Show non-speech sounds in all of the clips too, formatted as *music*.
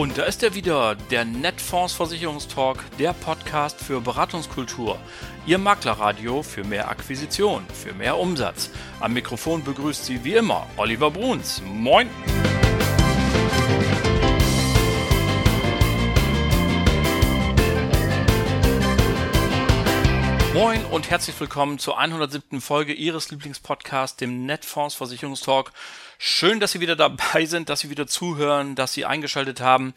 Und da ist er wieder, der Netfonds Versicherungstalk, der Podcast für Beratungskultur. Ihr Maklerradio für mehr Akquisition, für mehr Umsatz. Am Mikrofon begrüßt Sie wie immer Oliver Bruns. Moin! Moin und herzlich willkommen zur 107. Folge Ihres Lieblingspodcasts, dem Netfonds Versicherungstalk. Schön, dass Sie wieder dabei sind, dass Sie wieder zuhören, dass Sie eingeschaltet haben.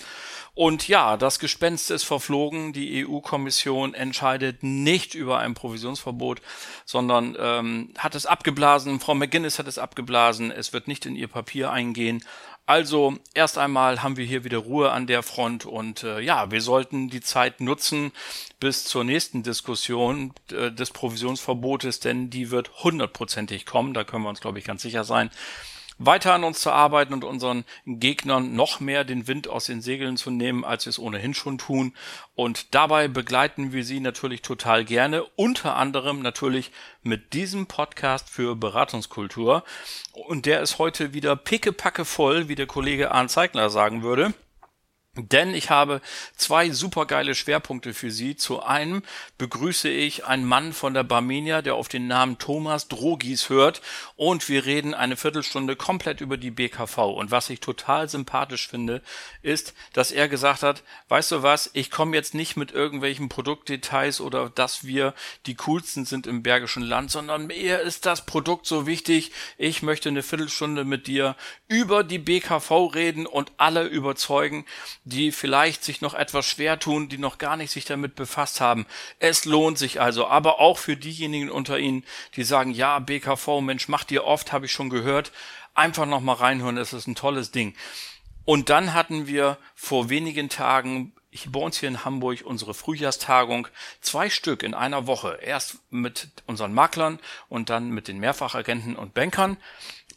Und ja, das Gespenst ist verflogen. Die EU-Kommission entscheidet nicht über ein Provisionsverbot, sondern ähm, hat es abgeblasen. Frau McGuinness hat es abgeblasen. Es wird nicht in ihr Papier eingehen. Also erst einmal haben wir hier wieder Ruhe an der Front und äh, ja, wir sollten die Zeit nutzen bis zur nächsten Diskussion äh, des Provisionsverbotes, denn die wird hundertprozentig kommen, da können wir uns glaube ich ganz sicher sein weiter an uns zu arbeiten und unseren Gegnern noch mehr den Wind aus den Segeln zu nehmen, als wir es ohnehin schon tun. Und dabei begleiten wir Sie natürlich total gerne, unter anderem natürlich mit diesem Podcast für Beratungskultur. Und der ist heute wieder pickepacke voll, wie der Kollege Arndt Zeigler sagen würde. Denn ich habe zwei supergeile Schwerpunkte für Sie. Zu einem begrüße ich einen Mann von der Barmenia, der auf den Namen Thomas Drogis hört. Und wir reden eine Viertelstunde komplett über die BKV. Und was ich total sympathisch finde, ist, dass er gesagt hat, weißt du was, ich komme jetzt nicht mit irgendwelchen Produktdetails oder dass wir die coolsten sind im Bergischen Land, sondern mir ist das Produkt so wichtig. Ich möchte eine Viertelstunde mit dir über die BKV reden und alle überzeugen, die vielleicht sich noch etwas schwer tun, die noch gar nicht sich damit befasst haben. Es lohnt sich also, aber auch für diejenigen unter Ihnen, die sagen, ja, BKV, Mensch, macht ihr oft, habe ich schon gehört. Einfach noch mal reinhören, es ist ein tolles Ding. Und dann hatten wir vor wenigen Tagen bei uns hier in Hamburg unsere Frühjahrstagung. Zwei Stück in einer Woche. Erst mit unseren Maklern und dann mit den Mehrfachagenten und Bankern.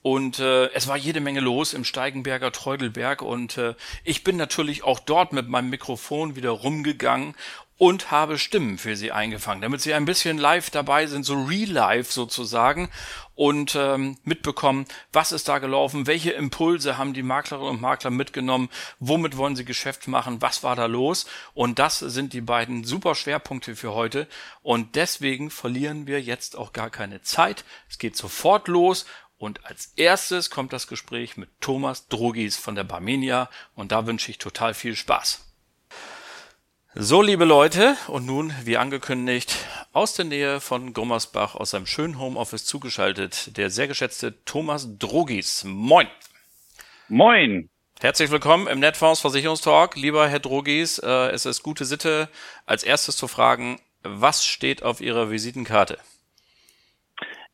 Und äh, es war jede Menge los im Steigenberger Treudelberg und äh, ich bin natürlich auch dort mit meinem Mikrofon wieder rumgegangen und habe Stimmen für sie eingefangen, damit sie ein bisschen live dabei sind, so real live sozusagen und ähm, mitbekommen, was ist da gelaufen, welche Impulse haben die Maklerinnen und Makler mitgenommen, womit wollen sie Geschäft machen, was war da los und das sind die beiden super Schwerpunkte für heute und deswegen verlieren wir jetzt auch gar keine Zeit. Es geht sofort los und als erstes kommt das Gespräch mit Thomas Drogis von der Barmenia und da wünsche ich total viel Spaß. So, liebe Leute, und nun, wie angekündigt, aus der Nähe von Gummersbach, aus seinem schönen Homeoffice zugeschaltet, der sehr geschätzte Thomas Drogis. Moin! Moin! Herzlich willkommen im Netfonds Versicherungstalk. Lieber Herr Drogis, äh, es ist gute Sitte, als erstes zu fragen, was steht auf Ihrer Visitenkarte?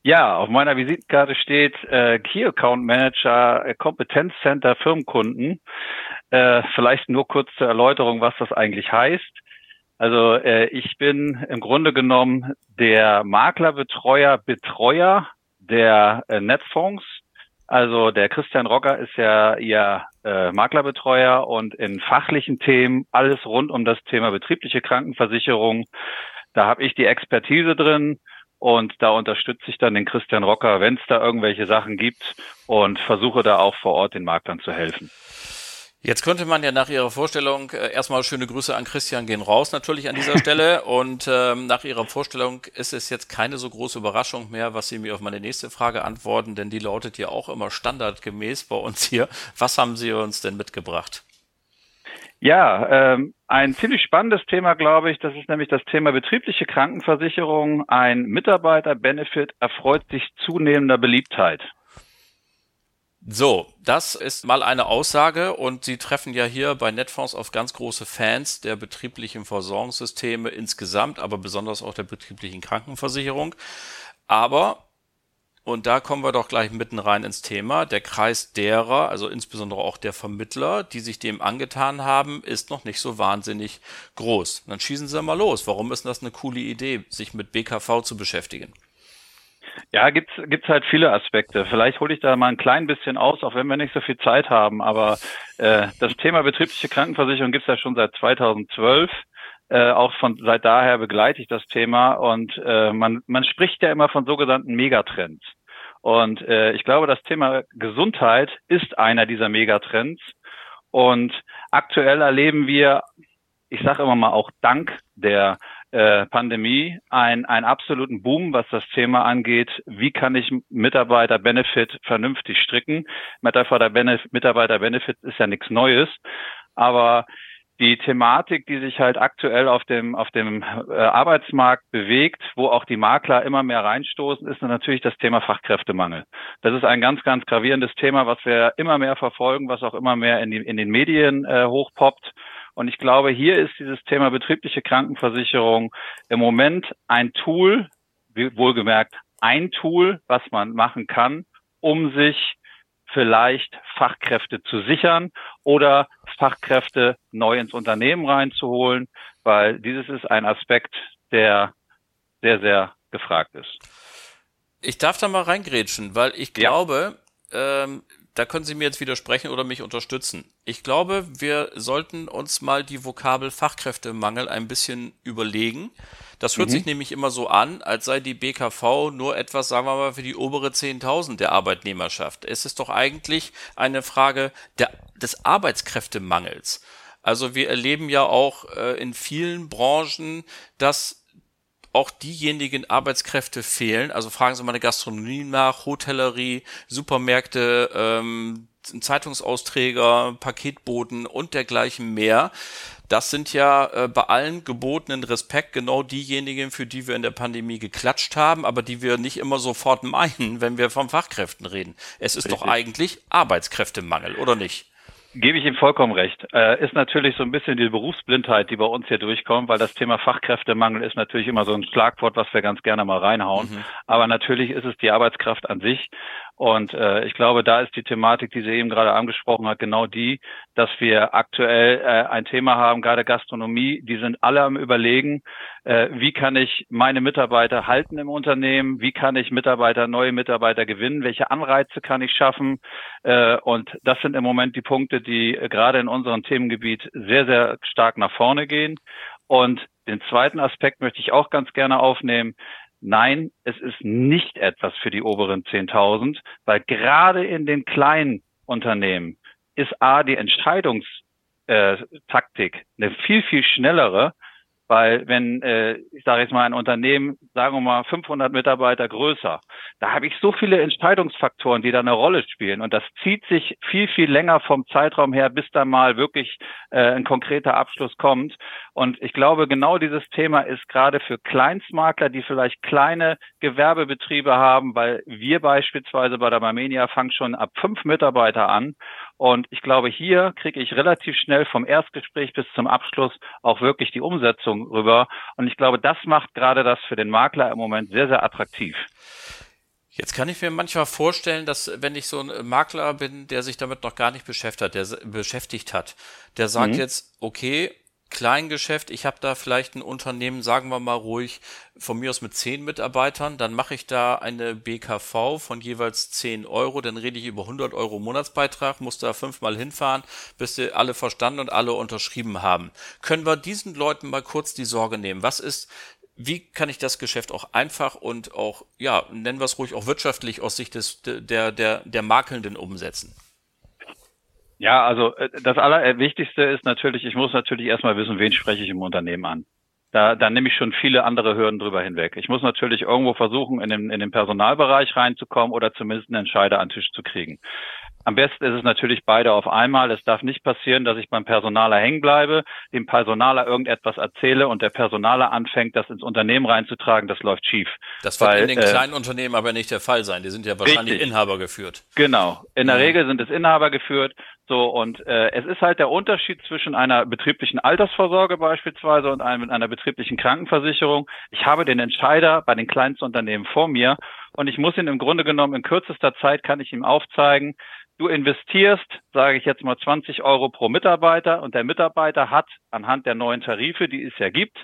Ja, auf meiner Visitenkarte steht äh, Key Account Manager äh, Kompetenzcenter Firmenkunden. Äh, vielleicht nur kurz zur Erläuterung, was das eigentlich heißt. Also äh, ich bin im Grunde genommen der Maklerbetreuer, Betreuer der äh, Netfonds. Also der Christian Rocker ist ja ihr äh, Maklerbetreuer und in fachlichen Themen alles rund um das Thema betriebliche Krankenversicherung. Da habe ich die Expertise drin und da unterstütze ich dann den Christian Rocker, wenn es da irgendwelche Sachen gibt und versuche da auch vor Ort den Maklern zu helfen. Jetzt könnte man ja nach Ihrer Vorstellung äh, erstmal schöne Grüße an Christian gehen raus natürlich an dieser *laughs* Stelle und ähm, nach Ihrer Vorstellung ist es jetzt keine so große Überraschung mehr, was Sie mir auf meine nächste Frage antworten, denn die lautet ja auch immer standardgemäß bei uns hier. Was haben Sie uns denn mitgebracht? Ja, ähm, ein ziemlich spannendes Thema, glaube ich. Das ist nämlich das Thema betriebliche Krankenversicherung. Ein Mitarbeiter-Benefit erfreut sich zunehmender Beliebtheit. So, das ist mal eine Aussage und Sie treffen ja hier bei Netfonds auf ganz große Fans der betrieblichen Versorgungssysteme insgesamt, aber besonders auch der betrieblichen Krankenversicherung. Aber und da kommen wir doch gleich mitten rein ins Thema. Der Kreis derer, also insbesondere auch der Vermittler, die sich dem angetan haben, ist noch nicht so wahnsinnig groß. dann schießen Sie mal los. Warum ist das eine coole Idee, sich mit BKV zu beschäftigen? Ja, gibt's gibt's halt viele Aspekte. Vielleicht hole ich da mal ein klein bisschen aus, auch wenn wir nicht so viel Zeit haben. Aber äh, das Thema betriebliche Krankenversicherung gibt's ja schon seit 2012. Äh, auch von seit daher begleite ich das Thema und äh, man, man spricht ja immer von sogenannten Megatrends. Und äh, ich glaube, das Thema Gesundheit ist einer dieser Megatrends. Und aktuell erleben wir, ich sage immer mal auch dank der äh, Pandemie einen, einen absoluten Boom, was das Thema angeht. Wie kann ich Mitarbeiter-Benefit vernünftig stricken? Mitarbeiter-Benefit ist ja nichts Neues, aber die Thematik, die sich halt aktuell auf dem, auf dem äh, Arbeitsmarkt bewegt, wo auch die Makler immer mehr reinstoßen, ist natürlich das Thema Fachkräftemangel. Das ist ein ganz, ganz gravierendes Thema, was wir immer mehr verfolgen, was auch immer mehr in, die, in den Medien äh, hochpoppt. Und ich glaube, hier ist dieses Thema betriebliche Krankenversicherung im Moment ein Tool, wohlgemerkt ein Tool, was man machen kann, um sich vielleicht Fachkräfte zu sichern oder Fachkräfte neu ins Unternehmen reinzuholen, weil dieses ist ein Aspekt, der sehr, sehr gefragt ist. Ich darf da mal reingrätschen, weil ich glaube, ja. Ähm, da können Sie mir jetzt widersprechen oder mich unterstützen. Ich glaube, wir sollten uns mal die Vokabel Fachkräftemangel ein bisschen überlegen. Das hört mhm. sich nämlich immer so an, als sei die BKV nur etwas, sagen wir mal, für die obere 10.000 der Arbeitnehmerschaft. Es ist doch eigentlich eine Frage der, des Arbeitskräftemangels. Also wir erleben ja auch äh, in vielen Branchen, dass auch diejenigen Arbeitskräfte fehlen. Also fragen Sie mal eine Gastronomie nach, Hotellerie, Supermärkte, ähm, Zeitungsausträger, Paketboten und dergleichen mehr. Das sind ja äh, bei allen gebotenen Respekt genau diejenigen, für die wir in der Pandemie geklatscht haben, aber die wir nicht immer sofort meinen, wenn wir von Fachkräften reden. Es ist Richtig. doch eigentlich Arbeitskräftemangel, oder nicht? Gebe ich Ihnen vollkommen recht. Äh, ist natürlich so ein bisschen die Berufsblindheit, die bei uns hier durchkommt, weil das Thema Fachkräftemangel ist natürlich immer so ein Schlagwort, was wir ganz gerne mal reinhauen. Mhm. Aber natürlich ist es die Arbeitskraft an sich. Und äh, ich glaube, da ist die Thematik, die Sie eben gerade angesprochen hat, genau die, dass wir aktuell äh, ein Thema haben, gerade Gastronomie, die sind alle am Überlegen, äh, wie kann ich meine Mitarbeiter halten im Unternehmen, wie kann ich Mitarbeiter, neue Mitarbeiter gewinnen, welche Anreize kann ich schaffen. Äh, und das sind im Moment die Punkte, die äh, gerade in unserem Themengebiet sehr, sehr stark nach vorne gehen. Und den zweiten Aspekt möchte ich auch ganz gerne aufnehmen. Nein, es ist nicht etwas für die oberen 10.000, weil gerade in den kleinen Unternehmen ist A, die Entscheidungstaktik äh, eine viel, viel schnellere weil wenn, äh, ich sage jetzt mal, ein Unternehmen, sagen wir mal 500 Mitarbeiter größer, da habe ich so viele Entscheidungsfaktoren, die da eine Rolle spielen. Und das zieht sich viel, viel länger vom Zeitraum her, bis da mal wirklich äh, ein konkreter Abschluss kommt. Und ich glaube, genau dieses Thema ist gerade für Kleinstmakler, die vielleicht kleine Gewerbebetriebe haben, weil wir beispielsweise bei der Barmenia fangen schon ab fünf Mitarbeiter an. Und ich glaube, hier kriege ich relativ schnell vom Erstgespräch bis zum Abschluss auch wirklich die Umsetzung rüber. Und ich glaube, das macht gerade das für den Makler im Moment sehr, sehr attraktiv. Jetzt kann ich mir manchmal vorstellen, dass wenn ich so ein Makler bin, der sich damit noch gar nicht beschäftigt hat, der beschäftigt hat, der sagt mhm. jetzt, okay, Kleingeschäft, ich habe da vielleicht ein Unternehmen, sagen wir mal ruhig, von mir aus mit zehn Mitarbeitern, dann mache ich da eine BKV von jeweils zehn Euro, dann rede ich über 100 Euro Monatsbeitrag, muss da fünfmal hinfahren, bis sie alle verstanden und alle unterschrieben haben. Können wir diesen Leuten mal kurz die Sorge nehmen? Was ist, wie kann ich das Geschäft auch einfach und auch, ja, nennen wir es ruhig auch wirtschaftlich aus Sicht des, der, der, der Makelnden umsetzen? Ja, also äh, das Allerwichtigste ist natürlich, ich muss natürlich erstmal wissen, wen spreche ich im Unternehmen an. Da, da nehme ich schon viele andere Hürden drüber hinweg. Ich muss natürlich irgendwo versuchen, in den, in den Personalbereich reinzukommen oder zumindest einen Entscheider an den Tisch zu kriegen. Am besten ist es natürlich beide auf einmal. Es darf nicht passieren, dass ich beim Personaler hängen bleibe, dem Personaler irgendetwas erzähle und der Personaler anfängt, das ins Unternehmen reinzutragen. Das läuft schief. Das wird weil, in den äh, kleinen Unternehmen aber nicht der Fall sein. Die sind ja wahrscheinlich richtig. Inhaber geführt. Genau. In der mhm. Regel sind es Inhaber geführt. So, und äh, es ist halt der Unterschied zwischen einer betrieblichen Altersvorsorge beispielsweise und einem, einer betrieblichen Krankenversicherung. Ich habe den Entscheider bei den kleinsten Unternehmen vor mir und ich muss ihn im Grunde genommen in kürzester Zeit kann ich ihm aufzeigen, du investierst, sage ich jetzt mal 20 Euro pro Mitarbeiter und der Mitarbeiter hat anhand der neuen Tarife, die es ja gibt,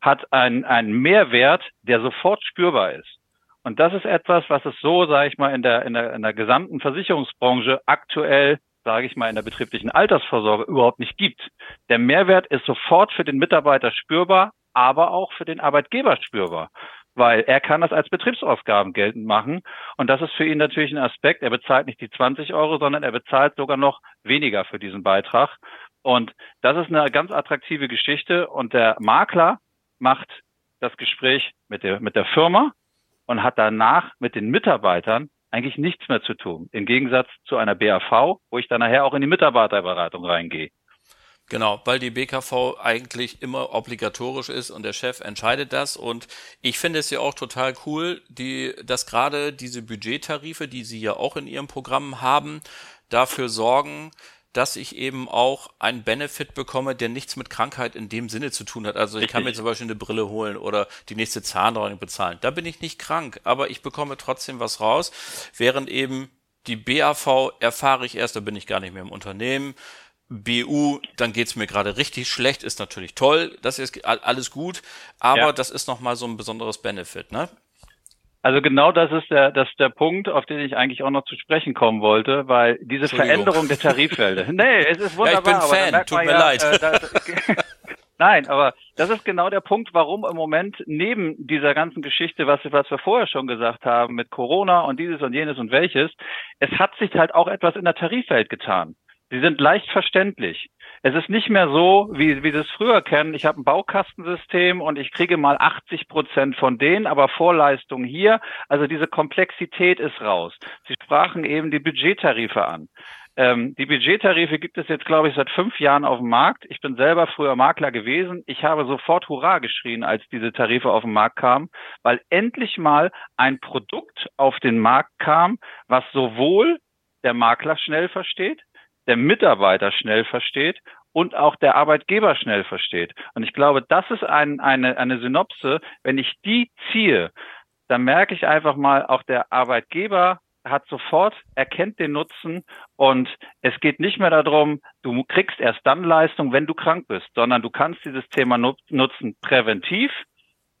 hat einen, einen Mehrwert, der sofort spürbar ist. Und das ist etwas, was es so, sage ich mal, in der, in der, in der gesamten Versicherungsbranche aktuell, sage ich mal, in der betrieblichen Altersvorsorge überhaupt nicht gibt. Der Mehrwert ist sofort für den Mitarbeiter spürbar, aber auch für den Arbeitgeber spürbar. Weil er kann das als Betriebsausgaben geltend machen. Und das ist für ihn natürlich ein Aspekt. Er bezahlt nicht die 20 Euro, sondern er bezahlt sogar noch weniger für diesen Beitrag. Und das ist eine ganz attraktive Geschichte. Und der Makler macht das Gespräch mit der, mit der Firma und hat danach mit den Mitarbeitern eigentlich nichts mehr zu tun. Im Gegensatz zu einer BAV, wo ich dann nachher auch in die Mitarbeiterberatung reingehe. Genau, weil die BKV eigentlich immer obligatorisch ist und der Chef entscheidet das. Und ich finde es ja auch total cool, die, dass gerade diese Budgettarife, die Sie ja auch in Ihrem Programm haben, dafür sorgen, dass ich eben auch einen Benefit bekomme, der nichts mit Krankheit in dem Sinne zu tun hat. Also ich kann mir zum Beispiel eine Brille holen oder die nächste Zahnreinigung bezahlen. Da bin ich nicht krank, aber ich bekomme trotzdem was raus, während eben die BAV erfahre ich erst, da bin ich gar nicht mehr im Unternehmen. BU, dann geht's mir gerade richtig schlecht, ist natürlich toll, das ist alles gut, aber ja. das ist nochmal so ein besonderes Benefit, ne? Also genau das ist der, das ist der Punkt, auf den ich eigentlich auch noch zu sprechen kommen wollte, weil diese Veränderung der Tariffelder. *laughs* nee, es ist wunderbar. Ja, ich bin Fan, tut mir ja, leid. Äh, das, *laughs* Nein, aber das ist genau der Punkt, warum im Moment neben dieser ganzen Geschichte, was, was wir vorher schon gesagt haben, mit Corona und dieses und jenes und welches, es hat sich halt auch etwas in der Tarifwelt getan. Sie sind leicht verständlich. Es ist nicht mehr so, wie, wie Sie es früher kennen. Ich habe ein Baukastensystem und ich kriege mal 80 Prozent von denen, aber Vorleistung hier. Also diese Komplexität ist raus. Sie sprachen eben die Budgettarife an. Ähm, die Budgettarife gibt es jetzt, glaube ich, seit fünf Jahren auf dem Markt. Ich bin selber früher Makler gewesen. Ich habe sofort Hurra geschrien, als diese Tarife auf den Markt kamen, weil endlich mal ein Produkt auf den Markt kam, was sowohl der Makler schnell versteht, der Mitarbeiter schnell versteht und auch der Arbeitgeber schnell versteht. Und ich glaube, das ist ein, eine, eine Synopse. Wenn ich die ziehe, dann merke ich einfach mal, auch der Arbeitgeber hat sofort, erkennt den Nutzen und es geht nicht mehr darum, du kriegst erst dann Leistung, wenn du krank bist, sondern du kannst dieses Thema nutzen präventiv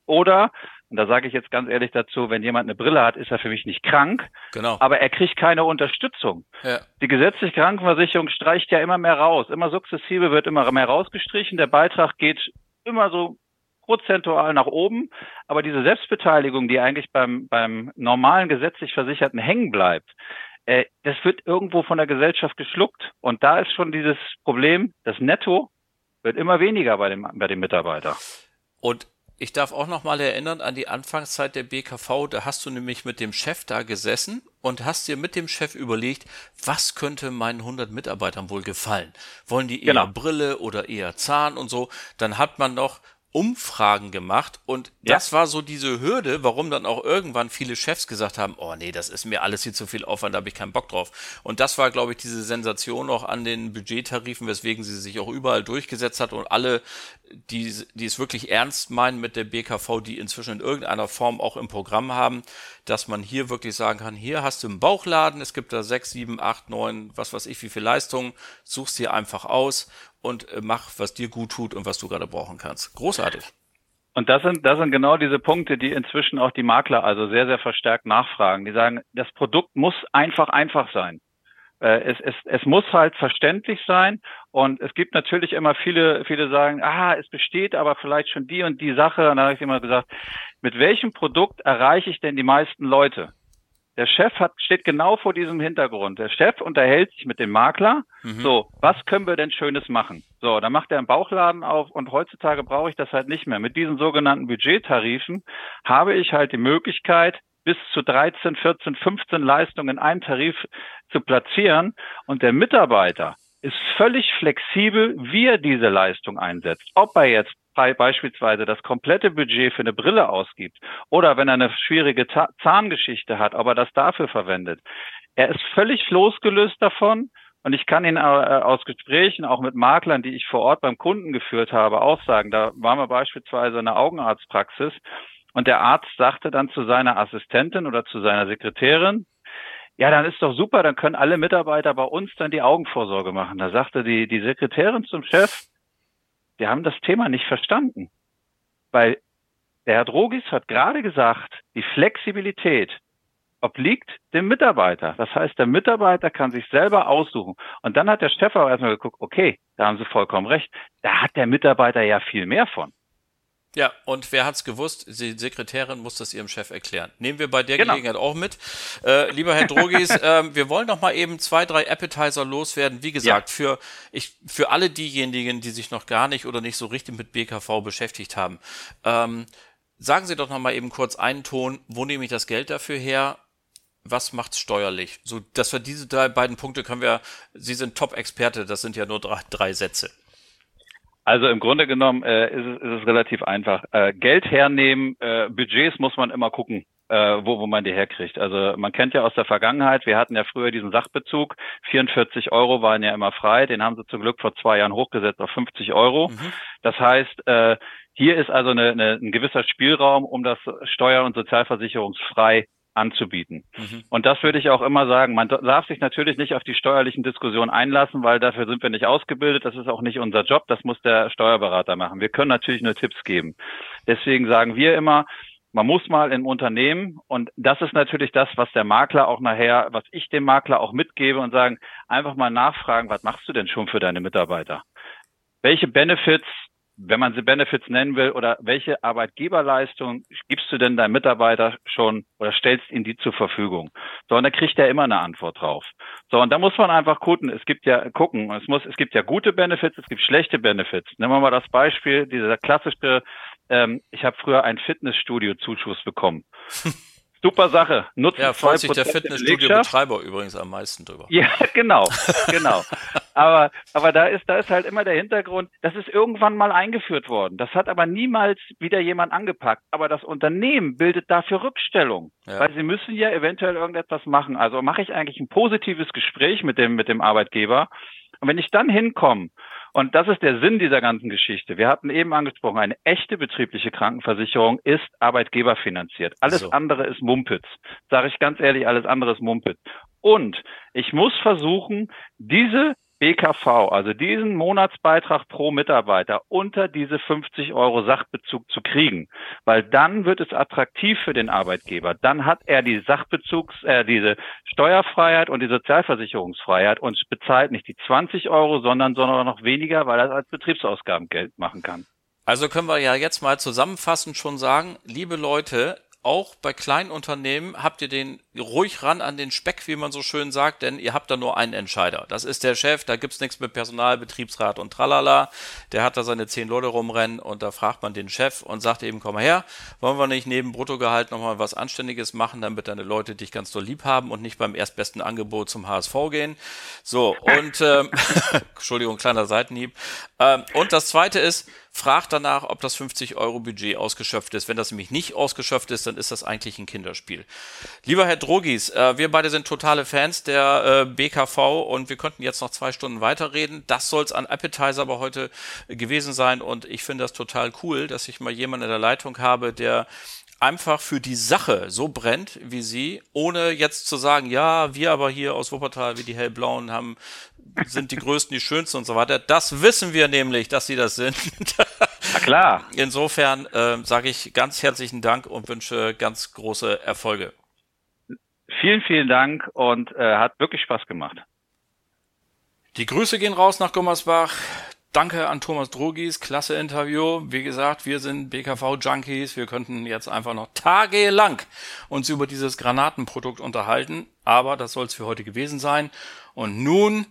oder und da sage ich jetzt ganz ehrlich dazu, wenn jemand eine Brille hat, ist er für mich nicht krank, genau. aber er kriegt keine Unterstützung. Ja. Die gesetzliche Krankenversicherung streicht ja immer mehr raus. Immer sukzessive wird immer mehr rausgestrichen. Der Beitrag geht immer so prozentual nach oben, aber diese Selbstbeteiligung, die eigentlich beim, beim normalen gesetzlich Versicherten hängen bleibt, äh, das wird irgendwo von der Gesellschaft geschluckt. Und da ist schon dieses Problem, das Netto wird immer weniger bei dem, bei dem Mitarbeiter. Und ich darf auch noch mal erinnern an die Anfangszeit der BKV. Da hast du nämlich mit dem Chef da gesessen und hast dir mit dem Chef überlegt, was könnte meinen 100 Mitarbeitern wohl gefallen? Wollen die eher genau. Brille oder eher Zahn und so? Dann hat man noch Umfragen gemacht und ja. das war so diese Hürde, warum dann auch irgendwann viele Chefs gesagt haben, oh nee, das ist mir alles hier zu viel Aufwand, da habe ich keinen Bock drauf. Und das war, glaube ich, diese Sensation noch an den Budgettarifen, weswegen sie sich auch überall durchgesetzt hat und alle, die, die es wirklich ernst meinen mit der BKV, die inzwischen in irgendeiner Form auch im Programm haben, dass man hier wirklich sagen kann, hier hast du einen Bauchladen, es gibt da sechs, sieben, acht, neun, was weiß ich, wie viel Leistungen, suchst dir einfach aus und äh, mach, was dir gut tut und was du gerade brauchen kannst. Großartig. Und das sind, das sind genau diese Punkte, die inzwischen auch die Makler also sehr, sehr verstärkt nachfragen. Die sagen, das Produkt muss einfach einfach sein. Äh, es, es, es muss halt verständlich sein. Und es gibt natürlich immer viele, viele sagen, ah, es besteht aber vielleicht schon die und die Sache. Und dann habe ich immer gesagt, mit welchem Produkt erreiche ich denn die meisten Leute? Der Chef hat, steht genau vor diesem Hintergrund. Der Chef unterhält sich mit dem Makler. Mhm. So, was können wir denn Schönes machen? So, dann macht er einen Bauchladen auf und heutzutage brauche ich das halt nicht mehr. Mit diesen sogenannten Budgettarifen habe ich halt die Möglichkeit, bis zu 13, 14, 15 Leistungen in einem Tarif zu platzieren und der Mitarbeiter ist völlig flexibel, wie er diese Leistung einsetzt. Ob er jetzt beispielsweise das komplette Budget für eine Brille ausgibt oder wenn er eine schwierige Zahngeschichte hat, ob er das dafür verwendet. Er ist völlig losgelöst davon. Und ich kann Ihnen äh, aus Gesprächen, auch mit Maklern, die ich vor Ort beim Kunden geführt habe, auch sagen, da waren wir beispielsweise in einer Augenarztpraxis und der Arzt sagte dann zu seiner Assistentin oder zu seiner Sekretärin, ja, dann ist doch super, dann können alle Mitarbeiter bei uns dann die Augenvorsorge machen. Da sagte die, die Sekretärin zum Chef, wir haben das Thema nicht verstanden. Weil der Herr Drogis hat gerade gesagt, die Flexibilität obliegt dem Mitarbeiter. Das heißt, der Mitarbeiter kann sich selber aussuchen. Und dann hat der Chef auch erstmal geguckt, okay, da haben Sie vollkommen recht, da hat der Mitarbeiter ja viel mehr von. Ja, und wer hat's gewusst? Die Sekretärin muss das ihrem Chef erklären. Nehmen wir bei der Genau. Gelegenheit auch mit. Äh, lieber Herr Drogis, *laughs* ähm, wir wollen noch mal eben zwei, drei Appetizer loswerden. Wie gesagt, für, ich, für alle diejenigen, die sich noch gar nicht oder nicht so richtig mit BKV beschäftigt haben, ähm, sagen Sie doch noch mal eben kurz einen Ton. Wo nehme ich das Geld dafür her? Was macht's steuerlich? So, dass wir diese drei beiden Punkte können wir, Sie sind Top-Experte, das sind ja nur drei, drei Sätze. Also im Grunde genommen äh, ist, es, ist es relativ einfach. Äh, Geld hernehmen, äh, Budgets muss man immer gucken, äh, wo, wo man die herkriegt. Also man kennt ja aus der Vergangenheit, wir hatten ja früher diesen Sachbezug, 44 Euro waren ja immer frei, den haben sie zum Glück vor zwei Jahren hochgesetzt auf 50 Euro. Mhm. Das heißt, äh, hier ist also eine, eine, ein gewisser Spielraum, um das steuer- und sozialversicherungsfrei anzubieten. Mhm. Und das würde ich auch immer sagen. Man darf sich natürlich nicht auf die steuerlichen Diskussionen einlassen, weil dafür sind wir nicht ausgebildet. Das ist auch nicht unser Job. Das muss der Steuerberater machen. Wir können natürlich nur Tipps geben. Deswegen sagen wir immer, man muss mal im Unternehmen, und das ist natürlich das, was der Makler auch nachher, was ich dem Makler auch mitgebe und sagen, einfach mal nachfragen, was machst du denn schon für deine Mitarbeiter? Welche Benefits wenn man sie Benefits nennen will, oder welche Arbeitgeberleistung gibst du denn deinem Mitarbeiter schon oder stellst ihm die zur Verfügung? So, und da kriegt er immer eine Antwort drauf. So, und da muss man einfach gucken, es gibt ja, gucken, es muss, es gibt ja gute Benefits, es gibt schlechte Benefits. Nehmen wir mal das Beispiel, dieser klassische, ähm, ich habe früher ein Fitnessstudio-Zuschuss bekommen. *laughs* Super Sache. Nutzen ja, freut sich der Fitnessstudio-Betreiber übrigens am meisten drüber. Ja, genau, genau. *laughs* aber, aber da ist, da ist halt immer der Hintergrund, das ist irgendwann mal eingeführt worden. Das hat aber niemals wieder jemand angepackt. Aber das Unternehmen bildet dafür Rückstellung. Ja. Weil sie müssen ja eventuell irgendetwas machen. Also mache ich eigentlich ein positives Gespräch mit dem, mit dem Arbeitgeber. Und wenn ich dann hinkomme und das ist der Sinn dieser ganzen Geschichte. Wir hatten eben angesprochen, eine echte betriebliche Krankenversicherung ist arbeitgeberfinanziert. Alles so. andere ist Mumpitz. Sage ich ganz ehrlich, alles andere ist Mumpitz. Und ich muss versuchen, diese BKV, also diesen Monatsbeitrag pro Mitarbeiter unter diese 50 Euro Sachbezug zu kriegen, weil dann wird es attraktiv für den Arbeitgeber. Dann hat er die Sachbezugs, äh, diese Steuerfreiheit und die Sozialversicherungsfreiheit und bezahlt nicht die 20 Euro, sondern sondern noch weniger, weil er es als Betriebsausgaben Geld machen kann. Also können wir ja jetzt mal zusammenfassend schon sagen, liebe Leute, auch bei kleinen Unternehmen habt ihr den ruhig ran an den Speck, wie man so schön sagt, denn ihr habt da nur einen Entscheider. Das ist der Chef, da gibt's nichts mit Personal, Betriebsrat und tralala. Der hat da seine zehn Leute rumrennen und da fragt man den Chef und sagt eben, komm mal her, wollen wir nicht neben Bruttogehalt nochmal was Anständiges machen, damit deine Leute dich ganz doll lieb haben und nicht beim erstbesten Angebot zum HSV gehen. So, und ähm, *laughs* Entschuldigung, kleiner Seitenhieb. Ähm, und das zweite ist, fragt danach, ob das 50 Euro Budget ausgeschöpft ist. Wenn das nämlich nicht ausgeschöpft ist, dann ist das eigentlich ein Kinderspiel. Lieber Herr Drogis, äh, wir beide sind totale Fans der äh, BKV und wir könnten jetzt noch zwei Stunden weiterreden. Das soll es an Appetizer aber heute gewesen sein und ich finde das total cool, dass ich mal jemanden in der Leitung habe, der einfach für die Sache so brennt wie Sie, ohne jetzt zu sagen, ja, wir aber hier aus Wuppertal, wie die Hellblauen haben, sind die *laughs* Größten, die Schönsten und so weiter. Das wissen wir nämlich, dass Sie das sind. *laughs* Klar. Insofern äh, sage ich ganz herzlichen Dank und wünsche ganz große Erfolge. Vielen, vielen Dank und äh, hat wirklich Spaß gemacht. Die Grüße gehen raus nach Gummersbach. Danke an Thomas Drogis, klasse Interview. Wie gesagt, wir sind BKV-Junkies. Wir könnten jetzt einfach noch tagelang uns über dieses Granatenprodukt unterhalten. Aber das soll es für heute gewesen sein. Und nun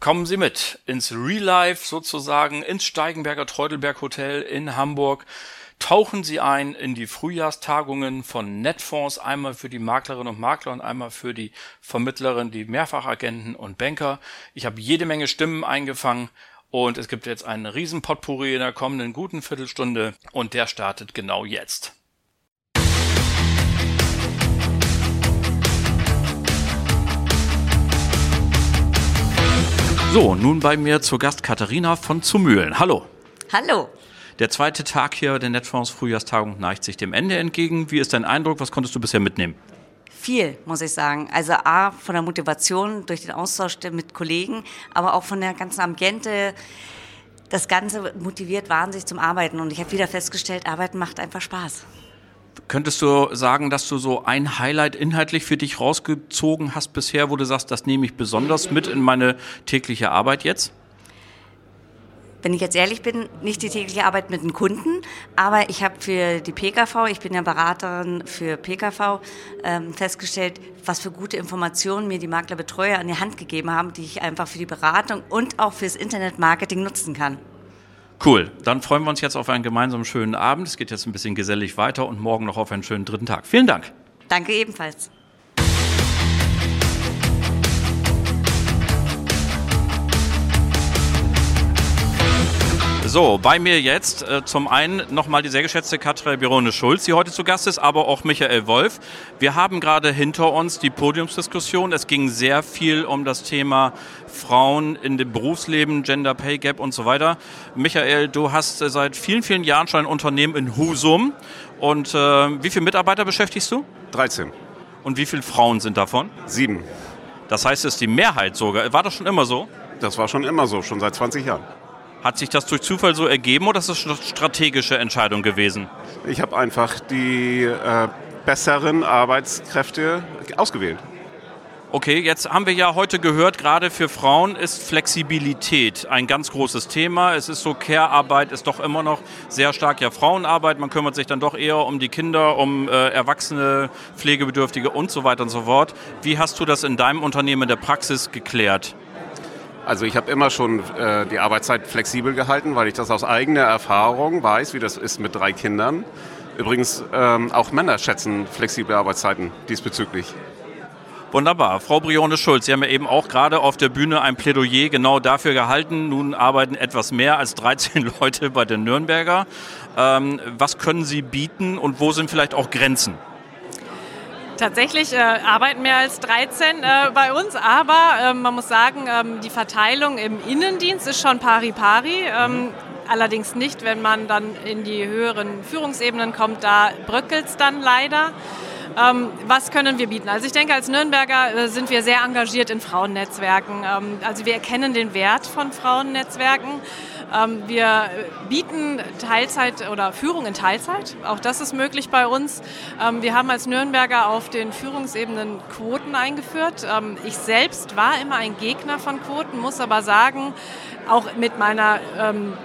kommen Sie mit ins Real Life sozusagen, ins Steigenberger Treudelberg Hotel in Hamburg. Tauchen Sie ein in die Frühjahrstagungen von Netfonds, einmal für die Maklerinnen und Makler und einmal für die Vermittlerinnen, die Mehrfachagenten und Banker. Ich habe jede Menge Stimmen eingefangen und es gibt jetzt einen riesen Potpourri in der kommenden guten Viertelstunde und der startet genau jetzt. So, nun bei mir zu Gast Katharina von Zumühlen. Hallo. Hallo. Der zweite Tag hier der Netfonds Frühjahrstagung neigt sich dem Ende entgegen. Wie ist dein Eindruck? Was konntest du bisher mitnehmen? Viel, muss ich sagen. Also A, von der Motivation durch den Austausch mit Kollegen, aber auch von der ganzen Ambiente. Das Ganze motiviert wahnsinnig zum Arbeiten und ich habe wieder festgestellt, Arbeiten macht einfach Spaß. Könntest du sagen, dass du so ein Highlight inhaltlich für dich rausgezogen hast bisher, wo du sagst, das nehme ich besonders mit in meine tägliche Arbeit jetzt? wenn ich jetzt ehrlich bin, nicht die tägliche Arbeit mit den Kunden, aber ich habe für die PKV, ich bin ja Beraterin für PKV, ähm, festgestellt, was für gute Informationen mir die Maklerbetreuer an die Hand gegeben haben, die ich einfach für die Beratung und auch fürs Internetmarketing nutzen kann. Cool, dann freuen wir uns jetzt auf einen gemeinsamen schönen Abend. Es geht jetzt ein bisschen gesellig weiter und morgen noch auf einen schönen dritten Tag. Vielen Dank. Danke ebenfalls. So, bei mir jetzt äh, zum einen nochmal die sehr geschätzte Katrin Birone-Schulz, die heute zu Gast ist, aber auch Michael Wolf. Wir haben gerade hinter uns die Podiumsdiskussion. Es ging sehr viel um das Thema Frauen in dem Berufsleben, Gender Pay Gap und so weiter. Michael, du hast äh, seit vielen, vielen Jahren schon ein Unternehmen in Husum. Und äh, wie viele Mitarbeiter beschäftigst du? 13. Und wie viele Frauen sind davon? Sieben. Das heißt, es ist die Mehrheit sogar. War das schon immer so? Das war schon immer so, schon seit 20 Jahren. Hat sich das durch Zufall so ergeben oder ist das eine strategische Entscheidung gewesen? Ich habe einfach die äh, besseren Arbeitskräfte ausgewählt. Okay, jetzt haben wir ja heute gehört, gerade für Frauen ist Flexibilität ein ganz großes Thema. Es ist so, Care-Arbeit ist doch immer noch sehr stark ja Frauenarbeit. Man kümmert sich dann doch eher um die Kinder, um äh, Erwachsene, Pflegebedürftige und so weiter und so fort. Wie hast du das in deinem Unternehmen in der Praxis geklärt? Also ich habe immer schon äh, die Arbeitszeit flexibel gehalten, weil ich das aus eigener Erfahrung weiß, wie das ist mit drei Kindern. Übrigens, ähm, auch Männer schätzen flexible Arbeitszeiten diesbezüglich. Wunderbar. Frau Brione Schulz, Sie haben ja eben auch gerade auf der Bühne ein Plädoyer genau dafür gehalten. Nun arbeiten etwas mehr als 13 *laughs* Leute bei den Nürnberger. Ähm, was können Sie bieten und wo sind vielleicht auch Grenzen? Tatsächlich äh, arbeiten mehr als 13 äh, bei uns, aber äh, man muss sagen, ähm, die Verteilung im Innendienst ist schon pari pari. Ähm, allerdings nicht, wenn man dann in die höheren Führungsebenen kommt, da bröckelt es dann leider. Ähm, was können wir bieten? Also ich denke, als Nürnberger äh, sind wir sehr engagiert in Frauennetzwerken. Ähm, also wir erkennen den Wert von Frauennetzwerken. Ähm, wir bieten Teilzeit oder Führung in Teilzeit. Auch das ist möglich bei uns. Ähm, wir haben als Nürnberger auf den Führungsebenen Quoten eingeführt. Ähm, ich selbst war immer ein Gegner von Quoten, muss aber sagen, auch mit meiner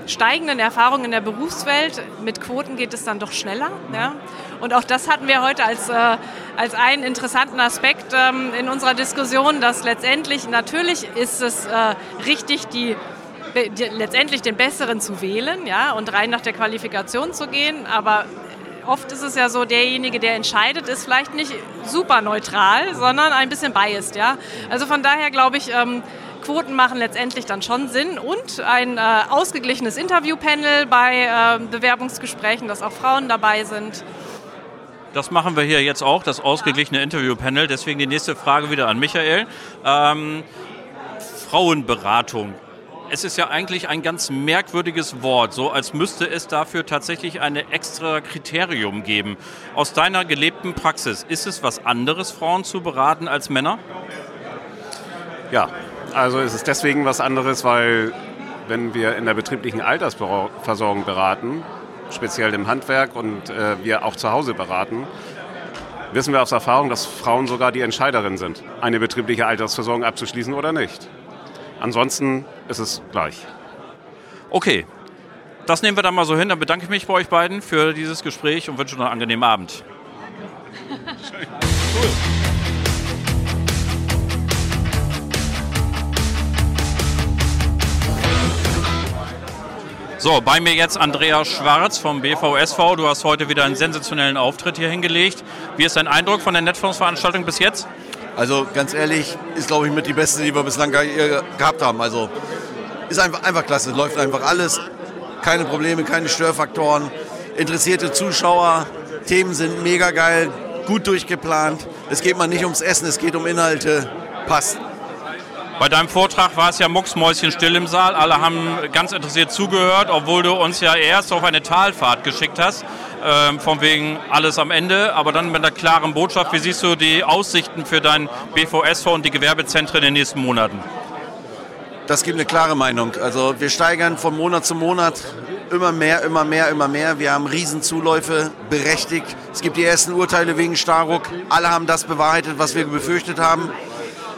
steigenden Erfahrung in der Berufswelt, mit Quoten geht es dann doch schneller. Ja? Und auch das hatten wir heute als, äh, als einen interessanten Aspekt ähm, in unserer Diskussion, dass letztendlich natürlich ist es äh, richtig, die letztendlich den Besseren zu wählen ja, und rein nach der Qualifikation zu gehen. Aber oft ist es ja so, derjenige, der entscheidet, ist vielleicht nicht super neutral, sondern ein bisschen biased. Ja? Also von daher glaube ich, ähm, Quoten machen letztendlich dann schon Sinn und ein äh, ausgeglichenes Interviewpanel bei äh, Bewerbungsgesprächen, dass auch Frauen dabei sind. Das machen wir hier jetzt auch, das ausgeglichene Interviewpanel. Deswegen die nächste Frage wieder an Michael. Ähm, Frauenberatung es ist ja eigentlich ein ganz merkwürdiges Wort, so als müsste es dafür tatsächlich ein extra Kriterium geben. Aus deiner gelebten Praxis, ist es was anderes, Frauen zu beraten als Männer? Ja, also es ist deswegen was anderes, weil wenn wir in der betrieblichen Altersversorgung beraten, speziell im Handwerk und äh, wir auch zu Hause beraten, wissen wir aus Erfahrung, dass Frauen sogar die Entscheiderin sind, eine betriebliche Altersversorgung abzuschließen oder nicht. Ansonsten ist es gleich. Okay, das nehmen wir dann mal so hin. Dann bedanke ich mich bei euch beiden für dieses Gespräch und wünsche noch einen angenehmen Abend. cool. So, bei mir jetzt Andreas Schwarz vom BVSV. Du hast heute wieder einen sensationellen Auftritt hier hingelegt. Wie ist dein Eindruck von der Netfonds-Veranstaltung bis jetzt? Also ganz ehrlich, ist glaube ich mit die beste, die wir bislang gehabt haben. Also ist einfach, einfach klasse, läuft einfach alles. Keine Probleme, keine Störfaktoren. Interessierte Zuschauer, Themen sind mega geil, gut durchgeplant. Es geht mal nicht ums Essen, es geht um Inhalte. Passt. Bei deinem Vortrag war es ja mucksmäuschenstill im Saal. Alle haben ganz interessiert zugehört, obwohl du uns ja erst auf eine Talfahrt geschickt hast ähm, von wegen alles am Ende, aber dann mit einer klaren Botschaft. Wie siehst du die Aussichten für dein BVSV und die Gewerbezentren in den nächsten Monaten? Das gibt eine klare Meinung. Also wir steigern von Monat zu Monat immer mehr, immer mehr, immer mehr. Wir haben Riesenzuläufe berechtigt. Es gibt die ersten Urteile wegen Starruck. Alle haben das bewahrheitet, was wir befürchtet haben.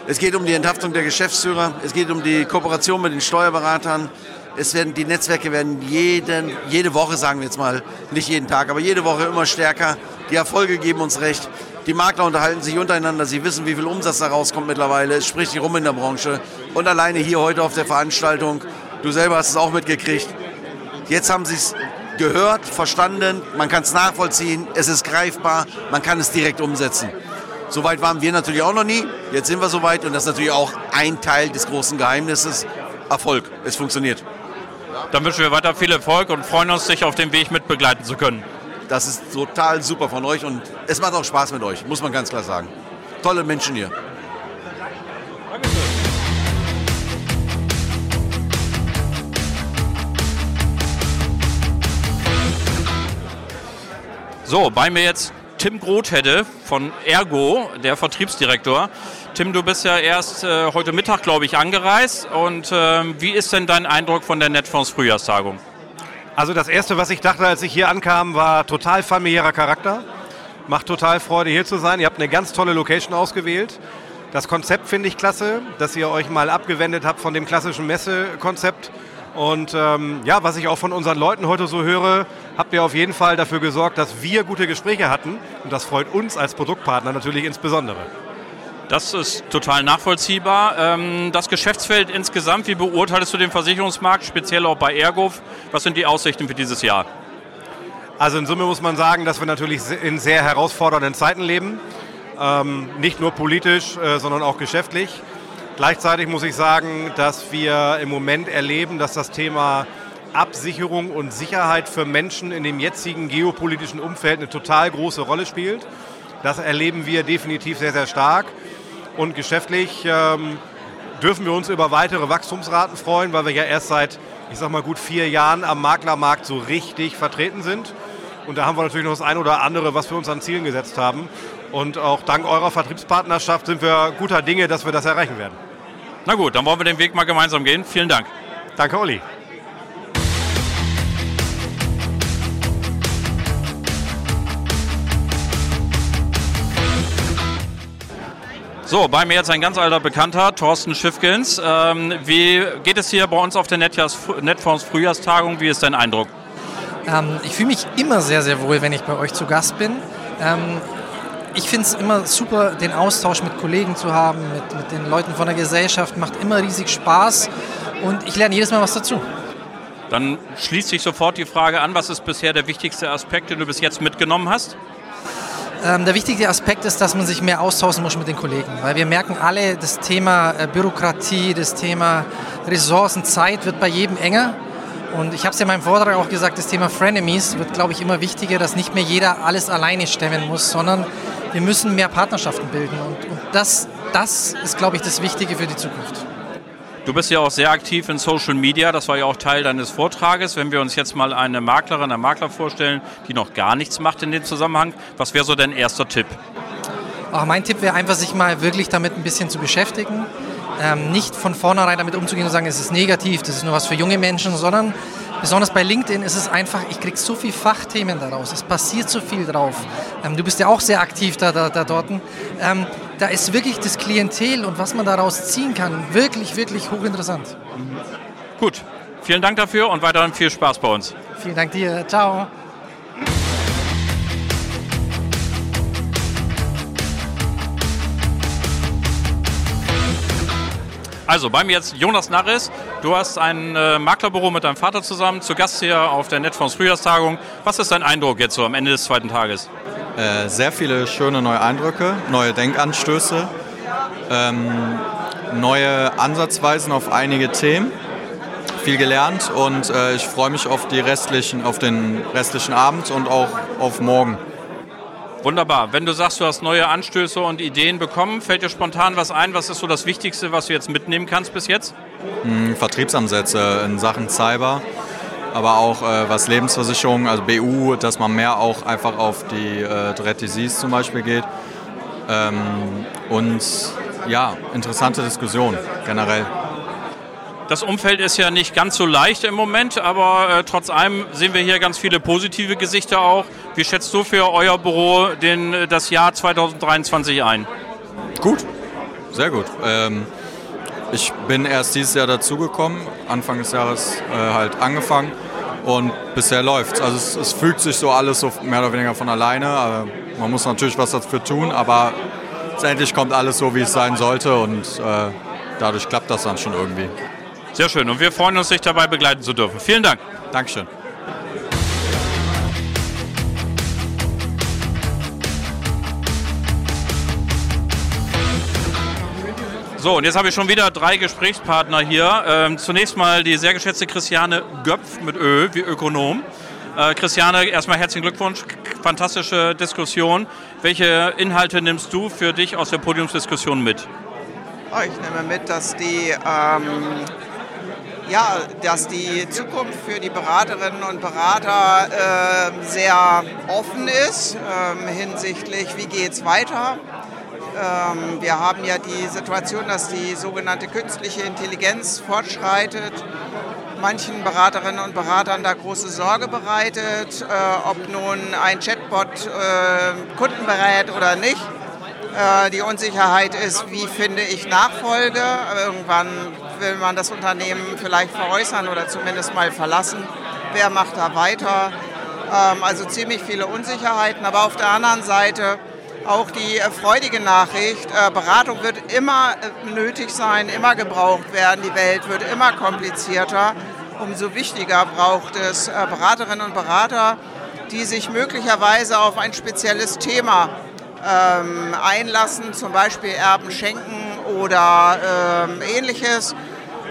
Es geht um die Enthaftung der Geschäftsführer. Es geht um die Kooperation mit den Steuerberatern. Es werden, die Netzwerke werden jeden, jede Woche, sagen wir jetzt mal, nicht jeden Tag, aber jede Woche immer stärker. Die Erfolge geben uns recht. Die Makler unterhalten sich untereinander. Sie wissen, wie viel Umsatz da rauskommt mittlerweile. Es spricht sich rum in der Branche. Und alleine hier heute auf der Veranstaltung, du selber hast es auch mitgekriegt. Jetzt haben sie es gehört, verstanden, man kann es nachvollziehen, es ist greifbar, man kann es direkt umsetzen. Soweit waren wir natürlich auch noch nie. Jetzt sind wir soweit und das ist natürlich auch ein Teil des großen Geheimnisses. Erfolg, es funktioniert. Dann wünschen wir weiter viel Erfolg und freuen uns, dich auf dem Weg mit begleiten zu können. Das ist total super von euch und es macht auch Spaß mit euch, muss man ganz klar sagen. Tolle Menschen hier. So, bei mir jetzt Tim Grothedde von Ergo, der Vertriebsdirektor. Tim, du bist ja erst äh, heute Mittag, glaube ich, angereist. Und äh, wie ist denn dein Eindruck von der Netfonds Frühjahrstagung? Also das Erste, was ich dachte, als ich hier ankam, war total familiärer Charakter. Macht total Freude, hier zu sein. Ihr habt eine ganz tolle Location ausgewählt. Das Konzept finde ich klasse, dass ihr euch mal abgewendet habt von dem klassischen Messekonzept. Und ähm, ja, was ich auch von unseren Leuten heute so höre, habt ihr auf jeden Fall dafür gesorgt, dass wir gute Gespräche hatten. Und das freut uns als Produktpartner natürlich insbesondere. Das ist total nachvollziehbar. Ähm, das Geschäftsfeld insgesamt, wie beurteilst du den Versicherungsmarkt, speziell auch bei Ergov? Was sind die Aussichten für dieses Jahr? Also in Summe muss man sagen, dass wir natürlich in sehr herausfordernden Zeiten leben. Ähm, nicht nur politisch, äh, sondern auch geschäftlich. Gleichzeitig muss ich sagen, dass wir im Moment erleben, dass das Thema Absicherung und Sicherheit für Menschen in dem jetzigen geopolitischen Umfeld eine total große Rolle spielt. Das erleben wir definitiv sehr, sehr stark. Und geschäftlich ähm, dürfen wir uns über weitere Wachstumsraten freuen, weil wir ja erst seit, ich sag mal, gut vier Jahren am Maklermarkt so richtig vertreten sind. Und da haben wir natürlich noch das eine oder andere, was wir uns an Zielen gesetzt haben. Und auch dank eurer Vertriebspartnerschaft sind wir guter Dinge, dass wir das erreichen werden. Na gut, dann wollen wir den Weg mal gemeinsam gehen. Vielen Dank. Danke, Olli. So, bei mir jetzt ein ganz alter Bekannter, Thorsten Schiffgens. Ähm, wie geht es hier bei uns auf der Netfonds Frühjahrstagung? Wie ist dein Eindruck? Ähm, ich fühle mich immer sehr, sehr wohl, wenn ich bei euch zu Gast bin. Ähm, ich finde es immer super, den Austausch mit Kollegen zu haben, mit, mit den Leuten von der Gesellschaft. Macht immer riesig Spaß und ich lerne jedes Mal was dazu. Dann schließt sich sofort die Frage an, was ist bisher der wichtigste Aspekt, den du bis jetzt mitgenommen hast? Ähm, der wichtige Aspekt ist, dass man sich mehr austauschen muss mit den Kollegen, weil wir merken alle, das Thema äh, Bürokratie, das Thema Ressourcen, Zeit wird bei jedem enger. Und ich habe es ja in meinem Vortrag auch gesagt, das Thema Frenemies wird, glaube ich, immer wichtiger, dass nicht mehr jeder alles alleine stemmen muss, sondern wir müssen mehr Partnerschaften bilden. Und, und das, das ist, glaube ich, das Wichtige für die Zukunft. Du bist ja auch sehr aktiv in Social Media, das war ja auch Teil deines Vortrages. Wenn wir uns jetzt mal eine Maklerin, einen Makler vorstellen, die noch gar nichts macht in dem Zusammenhang, was wäre so dein erster Tipp? Auch mein Tipp wäre einfach, sich mal wirklich damit ein bisschen zu beschäftigen. Ähm, nicht von vornherein damit umzugehen und sagen, es ist negativ, das ist nur was für junge Menschen, sondern besonders bei LinkedIn ist es einfach, ich kriege so viele Fachthemen daraus, es passiert so viel drauf. Ähm, du bist ja auch sehr aktiv da, da, da dort. Ähm, da ist wirklich das Klientel und was man daraus ziehen kann, wirklich, wirklich hochinteressant. Gut, vielen Dank dafür und weiterhin viel Spaß bei uns. Vielen Dank dir, ciao. Also bei mir jetzt Jonas Narres. Du hast ein äh, Maklerbüro mit deinem Vater zusammen, zu Gast hier auf der Netfonds Frühjahrstagung. Was ist dein Eindruck jetzt so am Ende des zweiten Tages? Äh, sehr viele schöne neue Eindrücke, neue Denkanstöße, ähm, neue Ansatzweisen auf einige Themen. Viel gelernt und äh, ich freue mich auf, die restlichen, auf den restlichen Abend und auch auf morgen. Wunderbar. Wenn du sagst, du hast neue Anstöße und Ideen bekommen, fällt dir spontan was ein? Was ist so das Wichtigste, was du jetzt mitnehmen kannst bis jetzt? Hm, Vertriebsansätze in Sachen Cyber, aber auch äh, was Lebensversicherung, also BU, dass man mehr auch einfach auf die äh, Dread Disease zum Beispiel geht. Ähm, und ja, interessante Diskussion generell. Das Umfeld ist ja nicht ganz so leicht im Moment, aber äh, trotz allem sehen wir hier ganz viele positive Gesichter auch. Wie schätzt du für euer Büro den, das Jahr 2023 ein? Gut, sehr gut. Ähm, ich bin erst dieses Jahr dazugekommen, Anfang des Jahres äh, halt angefangen und bisher läuft Also es, es, fügt sich so alles so mehr oder weniger von alleine. Also man muss natürlich was dafür tun, aber letztendlich kommt alles so, wie es sein sollte und äh, dadurch klappt das dann schon irgendwie. Sehr schön und wir freuen uns, dich dabei begleiten zu dürfen. Vielen Dank. Dankeschön. So, und jetzt habe ich schon wieder drei Gesprächspartner hier. Ähm, zunächst mal die sehr geschätzte Christiane Göpf mit Ö, wie Ökonom. Äh, Christiane, erstmal herzlichen Glückwunsch. Fantastische Diskussion. Welche Inhalte nimmst du für dich aus der Podiumsdiskussion mit? Oh, ich nehme mit, dass die, ähm, ja, dass die Zukunft für die Beraterinnen und Berater äh, sehr offen ist äh, hinsichtlich, wie geht es weiter ähm, wir haben ja die Situation, dass die sogenannte künstliche Intelligenz fortschreitet, manchen Beraterinnen und Beratern da große Sorge bereitet, äh, ob nun ein Chatbot äh, Kunden berät oder nicht. Äh, die Unsicherheit ist, wie finde ich Nachfolge? Irgendwann will man das Unternehmen vielleicht veräußern oder zumindest mal verlassen. Wer macht da weiter? Ähm, also ziemlich viele Unsicherheiten, aber auf der anderen Seite auch die äh, freudige Nachricht, äh, Beratung wird immer äh, nötig sein, immer gebraucht werden, die Welt wird immer komplizierter. Umso wichtiger braucht es Beraterinnen und Berater, die sich möglicherweise auf ein spezielles Thema ähm, einlassen, zum Beispiel Erben schenken oder ähm, ähnliches.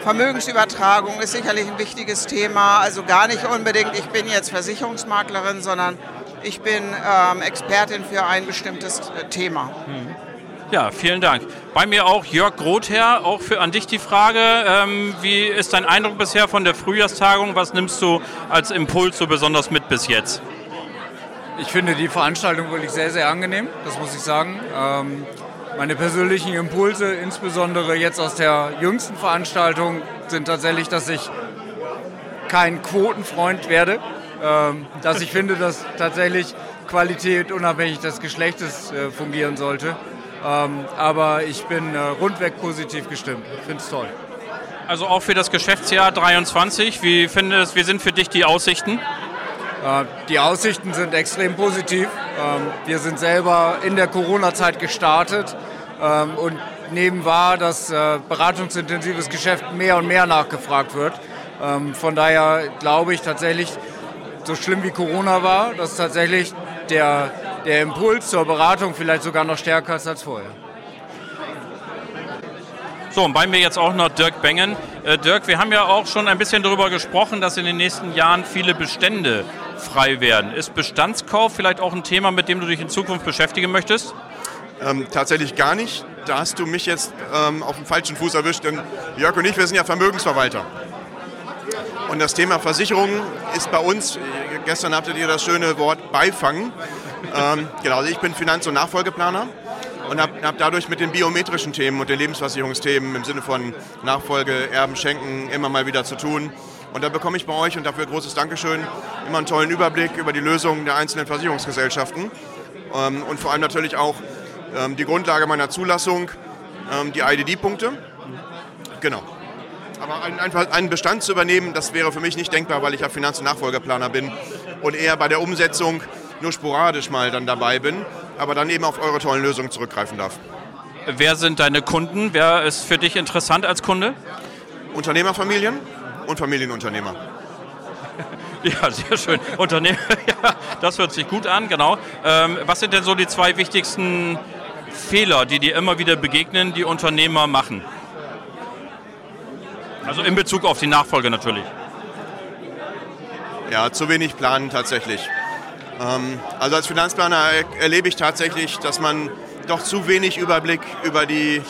Vermögensübertragung ist sicherlich ein wichtiges Thema, also gar nicht unbedingt, ich bin jetzt Versicherungsmaklerin, sondern ich bin ähm, Expertin für ein bestimmtes äh, Thema. Ja, vielen Dank. Bei mir auch Jörg Grother, auch für an dich die Frage. Ähm, wie ist dein Eindruck bisher von der Frühjahrstagung? Was nimmst du als Impuls so besonders mit bis jetzt? Ich finde die Veranstaltung wirklich sehr, sehr angenehm, das muss ich sagen. Ähm, meine persönlichen Impulse, insbesondere jetzt aus der jüngsten Veranstaltung, sind tatsächlich, dass ich kein Quotenfreund werde. Ähm, dass ich finde, dass tatsächlich Qualität unabhängig des Geschlechtes äh, fungieren sollte. Ähm, aber ich bin äh, rundweg positiv gestimmt. Ich finde es toll. Also auch für das Geschäftsjahr 23, wie findest, wie sind für dich die Aussichten? Äh, die Aussichten sind extrem positiv. Ähm, wir sind selber in der Corona-Zeit gestartet und nehmen wahr, dass beratungsintensives Geschäft mehr und mehr nachgefragt wird. Von daher glaube ich tatsächlich, so schlimm wie Corona war, dass tatsächlich der, der Impuls zur Beratung vielleicht sogar noch stärker ist als vorher. So, und bei mir jetzt auch noch Dirk Bengen. Äh, Dirk, wir haben ja auch schon ein bisschen darüber gesprochen, dass in den nächsten Jahren viele Bestände frei werden. Ist Bestandskauf vielleicht auch ein Thema, mit dem du dich in Zukunft beschäftigen möchtest? Ähm, tatsächlich gar nicht. Da hast du mich jetzt ähm, auf dem falschen Fuß erwischt, denn Jörg und ich, wir sind ja Vermögensverwalter. Und das Thema Versicherungen ist bei uns, gestern hattet ihr das schöne Wort Beifangen. Ähm, genau, also ich bin Finanz- und Nachfolgeplaner und habe hab dadurch mit den biometrischen Themen und den Lebensversicherungsthemen im Sinne von Nachfolge, Erben, Schenken immer mal wieder zu tun. Und da bekomme ich bei euch und dafür großes Dankeschön immer einen tollen Überblick über die Lösungen der einzelnen Versicherungsgesellschaften ähm, und vor allem natürlich auch ähm, die Grundlage meiner Zulassung, ähm, die IDD-Punkte. Genau. Aber einfach einen Bestand zu übernehmen, das wäre für mich nicht denkbar, weil ich ja Finanz- und Nachfolgerplaner bin und eher bei der Umsetzung nur sporadisch mal dann dabei bin, aber dann eben auf eure tollen Lösungen zurückgreifen darf. Wer sind deine Kunden? Wer ist für dich interessant als Kunde? Unternehmerfamilien und Familienunternehmer. *laughs* Ja, sehr schön. Unternehmer, *laughs* ja, das hört sich gut an, genau. Ähm, was sind denn so die zwei wichtigsten Fehler, die dir immer wieder begegnen, die Unternehmer machen? Also in Bezug auf die Nachfolge natürlich. Ja, zu wenig planen tatsächlich. Ähm, also als Finanzplaner erlebe ich tatsächlich, dass man doch zu wenig Überblick über die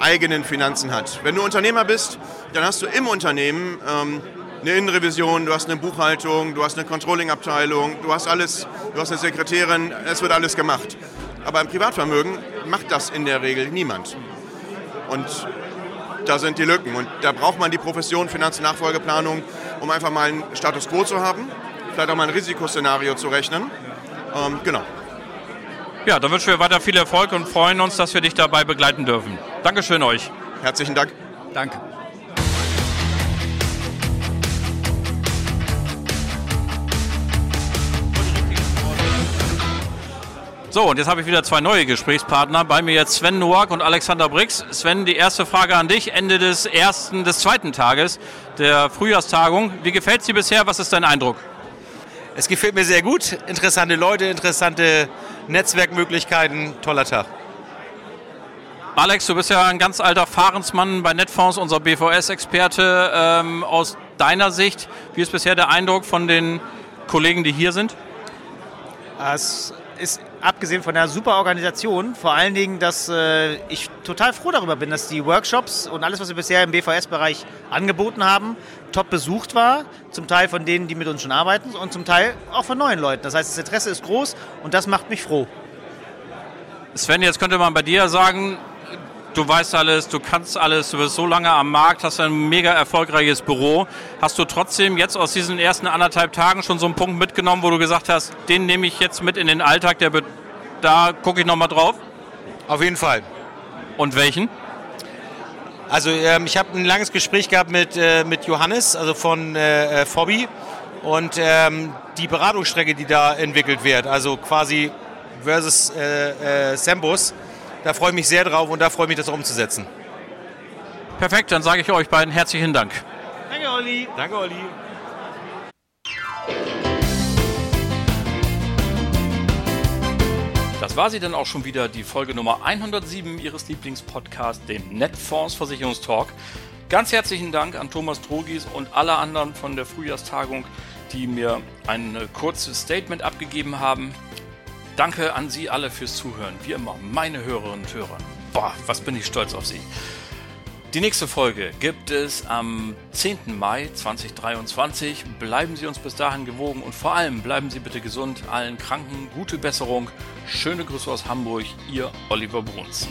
eigenen Finanzen hat. Wenn du Unternehmer bist, dann hast du im Unternehmen ähm, eine Innenrevision, du hast eine Buchhaltung, du hast eine Controlling-Abteilung, du hast alles, du hast eine Sekretärin, es wird alles gemacht. Aber im Privatvermögen macht das in der Regel niemand. Und da sind die Lücken. Und da braucht man die Profession Finanz- und Nachfolgeplanung, um einfach mal einen Status quo zu haben, vielleicht auch mal ein Risikoszenario zu rechnen. Ähm, genau. Ja, dann wünschen wir weiter viel Erfolg und freuen uns, dass wir dich dabei begleiten dürfen. Dankeschön euch. Herzlichen Dank. Danke. So, und jetzt habe ich wieder zwei neue Gesprächspartner. Bei mir jetzt Sven Noack und Alexander Brix. Sven, die erste Frage an dich. Ende des ersten, des zweiten Tages der Frühjahrstagung. Wie gefällt es dir bisher? Was ist dein Eindruck? Es gefällt mir sehr gut. Interessante Leute, interessante Netzwerkmöglichkeiten. Toller Tag. Alex, du bist ja ein ganz alter Fahrensmann bei Netfonds, unser BVS-Experte. Ähm, aus deiner Sicht, wie ist bisher der Eindruck von den Kollegen, die hier sind? Es ist abgesehen von der super Organisation, vor allen Dingen, dass äh, ich total froh darüber bin, dass die Workshops und alles, was wir bisher im BVS-Bereich angeboten haben, top besucht war. Zum Teil von denen, die mit uns schon arbeiten und zum Teil auch von neuen Leuten. Das heißt, das Interesse ist groß und das macht mich froh. Sven, jetzt könnte man bei dir sagen, du weißt alles, du kannst alles, du bist so lange am Markt, hast ein mega erfolgreiches Büro. Hast du trotzdem jetzt aus diesen ersten anderthalb Tagen schon so einen Punkt mitgenommen, wo du gesagt hast, den nehme ich jetzt mit in den Alltag, der da gucke ich nochmal drauf? Auf jeden Fall. Und welchen? Also ähm, ich habe ein langes Gespräch gehabt mit, äh, mit Johannes, also von äh, Fobby. Und ähm, die Beratungsstrecke, die da entwickelt wird, also quasi versus äh, äh, Sembus, da freue ich mich sehr drauf und da freue ich mich, das auch umzusetzen. Perfekt, dann sage ich euch beiden herzlichen Dank. Danke, Olli. Danke, Olli. Das war sie dann auch schon wieder, die Folge Nummer 107 Ihres Lieblingspodcasts, dem Netfonds Versicherungstalk. Ganz herzlichen Dank an Thomas Trogis und alle anderen von der Frühjahrstagung, die mir ein kurzes Statement abgegeben haben. Danke an Sie alle fürs Zuhören. Wie immer, meine Hörerinnen und Hörer. Boah, was bin ich stolz auf Sie. Die nächste Folge gibt es am 10. Mai 2023. Bleiben Sie uns bis dahin gewogen und vor allem bleiben Sie bitte gesund. Allen Kranken gute Besserung. Schöne Grüße aus Hamburg, Ihr Oliver Bruns.